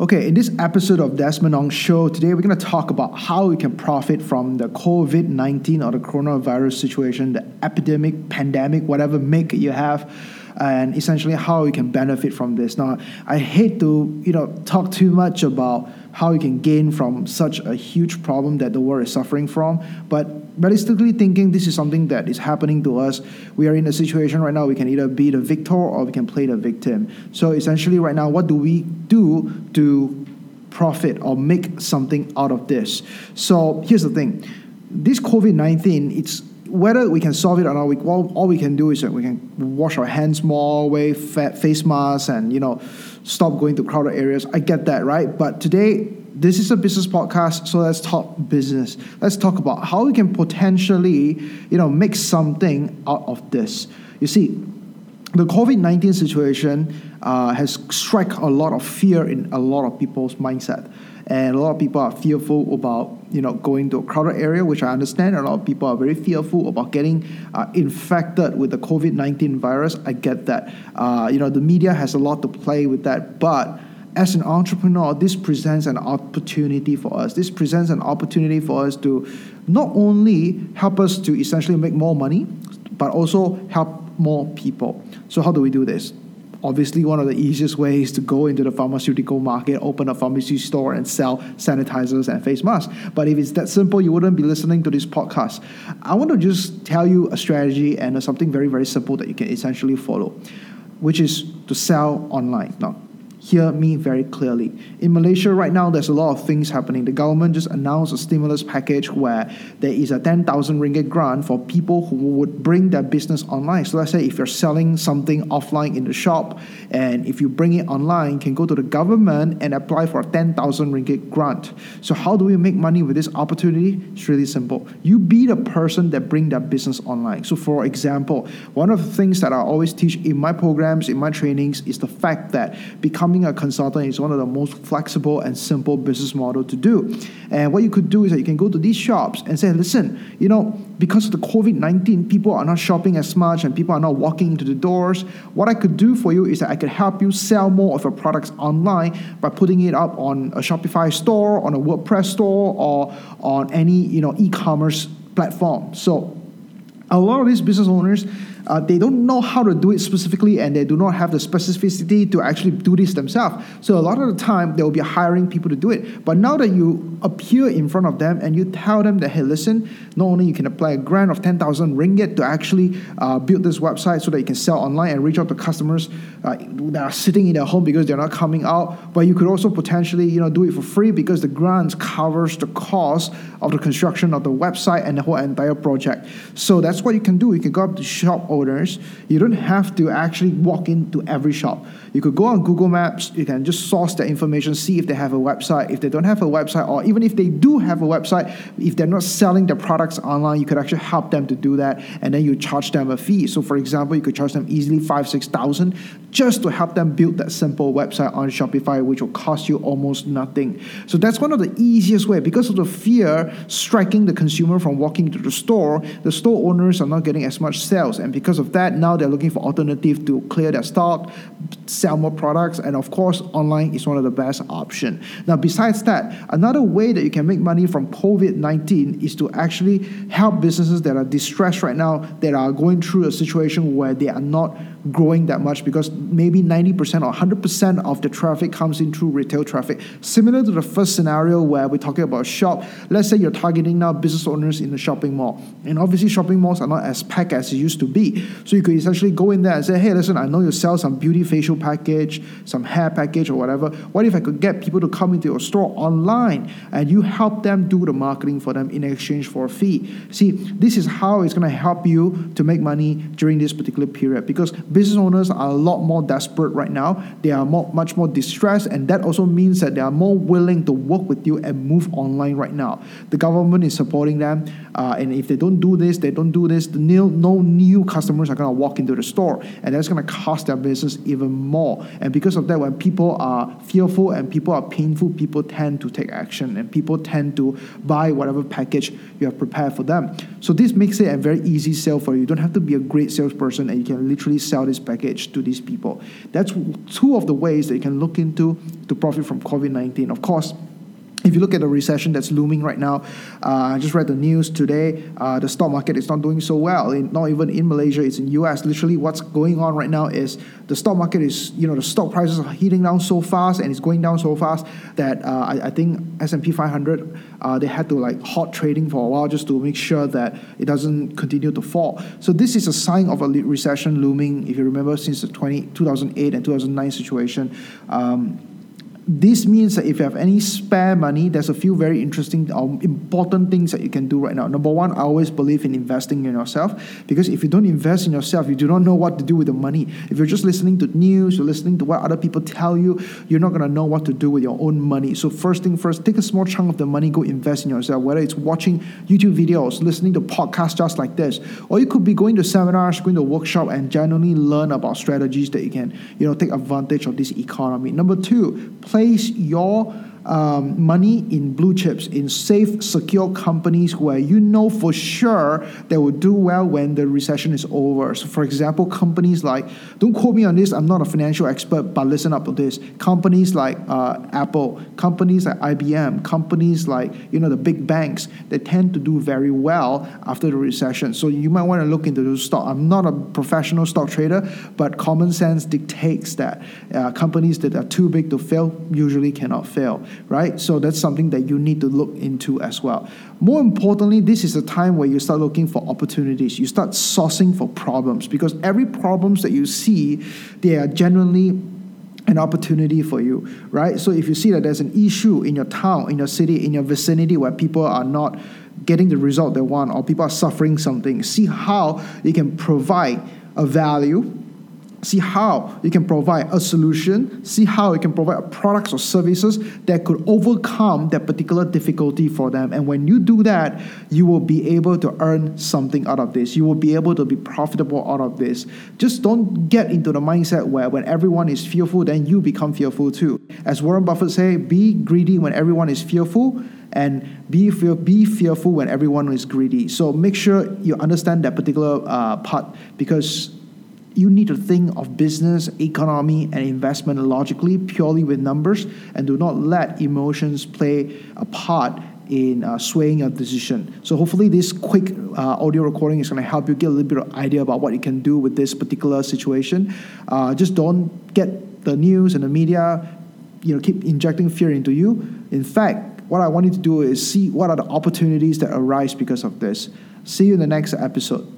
Okay, in this episode of Desmond Ong Show, today we're going to talk about how we can profit from the COVID 19 or the coronavirus situation, the epidemic, pandemic, whatever make you have, and essentially how we can benefit from this. Now, I hate to you know talk too much about how we can gain from such a huge problem that the world is suffering from, but realistically thinking, this is something that is happening to us. We are in a situation right now, we can either be the victor or we can play the victim. So essentially, right now, what do we do to profit or make something out of this? So here's the thing this COVID 19, it's whether we can solve it or not, we, all, all we can do is that we can wash our hands more, wear face masks, and you know, stop going to crowded areas. I get that, right? But today, this is a business podcast, so let's talk business. Let's talk about how we can potentially, you know, make something out of this. You see, the COVID nineteen situation uh, has struck a lot of fear in a lot of people's mindset, and a lot of people are fearful about you know going to a crowded area, which I understand. A lot of people are very fearful about getting uh, infected with the COVID nineteen virus. I get that. Uh, you know, the media has a lot to play with that, but as an entrepreneur, this presents an opportunity for us. This presents an opportunity for us to not only help us to essentially make more money, but also help more people. So, how do we do this? Obviously, one of the easiest ways to go into the pharmaceutical market, open a pharmacy store, and sell sanitizers and face masks. But if it's that simple, you wouldn't be listening to this podcast. I want to just tell you a strategy and something very, very simple that you can essentially follow, which is to sell online. Now, hear me very clearly. In Malaysia right now, there's a lot of things happening. The government just announced a stimulus package where there is a 10,000 ringgit grant for people who would bring their business online. So let's say if you're selling something offline in the shop and if you bring it online, you can go to the government and apply for a 10,000 ringgit grant. So how do we make money with this opportunity? It's really simple. You be the person that bring that business online. So for example, one of the things that I always teach in my programs, in my trainings is the fact that becoming becoming a consultant is one of the most flexible and simple business model to do. And what you could do is that you can go to these shops and say, listen, you know, because of the COVID 19, people are not shopping as much and people are not walking into the doors. What I could do for you is that I could help you sell more of your products online by putting it up on a Shopify store, on a WordPress store, or on any, you know, e-commerce platform. So a lot of these business owners uh, they don't know how to do it specifically and they do not have the specificity to actually do this themselves. So a lot of the time they will be hiring people to do it. But now that you appear in front of them and you tell them that, hey, listen, not only you can apply a grant of 10,000 ringgit to actually uh, build this website so that you can sell online and reach out to customers uh, that are sitting in their home because they're not coming out, but you could also potentially, you know, do it for free because the grant covers the cost of the construction of the website and the whole entire project. So that's what you can do. You can go up to shop owners. You don't have to actually walk into every shop. You could go on Google Maps. You can just source the information, see if they have a website. If they don't have a website, or even if they do have a website, if they're not selling their products online, you could actually help them to do that, and then you charge them a fee. So, for example, you could charge them easily five, six thousand just to help them build that simple website on Shopify, which will cost you almost nothing. So that's one of the easiest way because of the fear striking the consumer from walking into the store. The store owners are not getting as much sales, and because of that, now they're looking for alternative to clear their stock, sell more products, and of course, online is one of the best option. Now, besides that, another way that you can make money from COVID nineteen is to actually help businesses that are distressed right now, that are going through a situation where they are not growing that much because maybe 90% or 100% of the traffic comes in through retail traffic. Similar to the first scenario where we're talking about shop, let's say you're targeting now business owners in the shopping mall. And obviously, shopping malls are not as packed as it used to be. So you could essentially go in there and say, hey, listen, I know you sell some beauty facial package, some hair package, or whatever. What if I could get people to come into your store online and you help them do the marketing for them in exchange for a fee? See, this is how it's going to help you to make money during this particular period because business owners are a lot more desperate right now. They are more, much more distressed, and that also means that they are more willing to work with you and move online right now. The government is supporting them, uh, and if they don't do this, they don't do this, the new, no new customers are going to walk into the store, and that's going to cost their business even more. And because of that, when people are fearful and people are painful, people tend to take action, and people tend to buy whatever package you have prepared for them. So this makes it a very easy sale for you. You don't have to be a great salesperson, and you can literally sell this package to these people. That's two of the ways that you can look into to profit from COVID 19. Of course, if you look at the recession that's looming right now, uh, I just read the news today. Uh, the stock market is not doing so well. In, not even in Malaysia, it's in US. Literally, what's going on right now is the stock market is, you know, the stock prices are heating down so fast and it's going down so fast that uh, I, I, think S&P 500 uh, they had to like hot trading for a while just to make sure that it doesn't continue to fall. So this is a sign of a recession looming. If you remember, since the 20, 2008 and 2009 situation. Um, this means that if you have any spare money, there's a few very interesting or important things that you can do right now. Number one, I always believe in investing in yourself because if you don't invest in yourself, you do not know what to do with the money. If you're just listening to news, you're listening to what other people tell you, you're not going to know what to do with your own money. So, first thing first, take a small chunk of the money, go invest in yourself, whether it's watching YouTube videos, listening to podcasts just like this, or you could be going to seminars, going to workshop, and genuinely learn about strategies that you can, you know, take advantage of this economy. Number two, your um, money in blue chips, in safe, secure companies where you know for sure they will do well when the recession is over. So, for example, companies like, don't quote me on this, I'm not a financial expert, but listen up to this. Companies like uh, Apple, companies like IBM, companies like, you know, the big banks, they tend to do very well after the recession. So, you might want to look into those stock. I'm not a professional stock trader, but common sense dictates that uh, companies that are too big to fail usually cannot fail right? So that's something that you need to look into as well. More importantly, this is a time where you start looking for opportunities. You start sourcing for problems because every problems that you see, they are generally an opportunity for you, right? So if you see that there's an issue in your town, in your city, in your vicinity where people are not getting the result they want or people are suffering something, see how you can provide a value see how you can provide a solution, see how you can provide products or services that could overcome that particular difficulty for them. And when you do that, you will be able to earn something out of this. You will be able to be profitable out of this. Just don't get into the mindset where when everyone is fearful, then you become fearful too. As Warren Buffett say, be greedy when everyone is fearful and be fear, be fearful when everyone is greedy. So make sure you understand that particular uh, part because you need to think of business, economy, and investment logically, purely with numbers, and do not let emotions play a part in uh, swaying your decision. So hopefully this quick uh, audio recording is going to help you get a little bit of idea about what you can do with this particular situation. Uh, just don't get the news and the media, you know, keep injecting fear into you. In fact, what I want you to do is see what are the opportunities that arise because of this. See you in the next episode.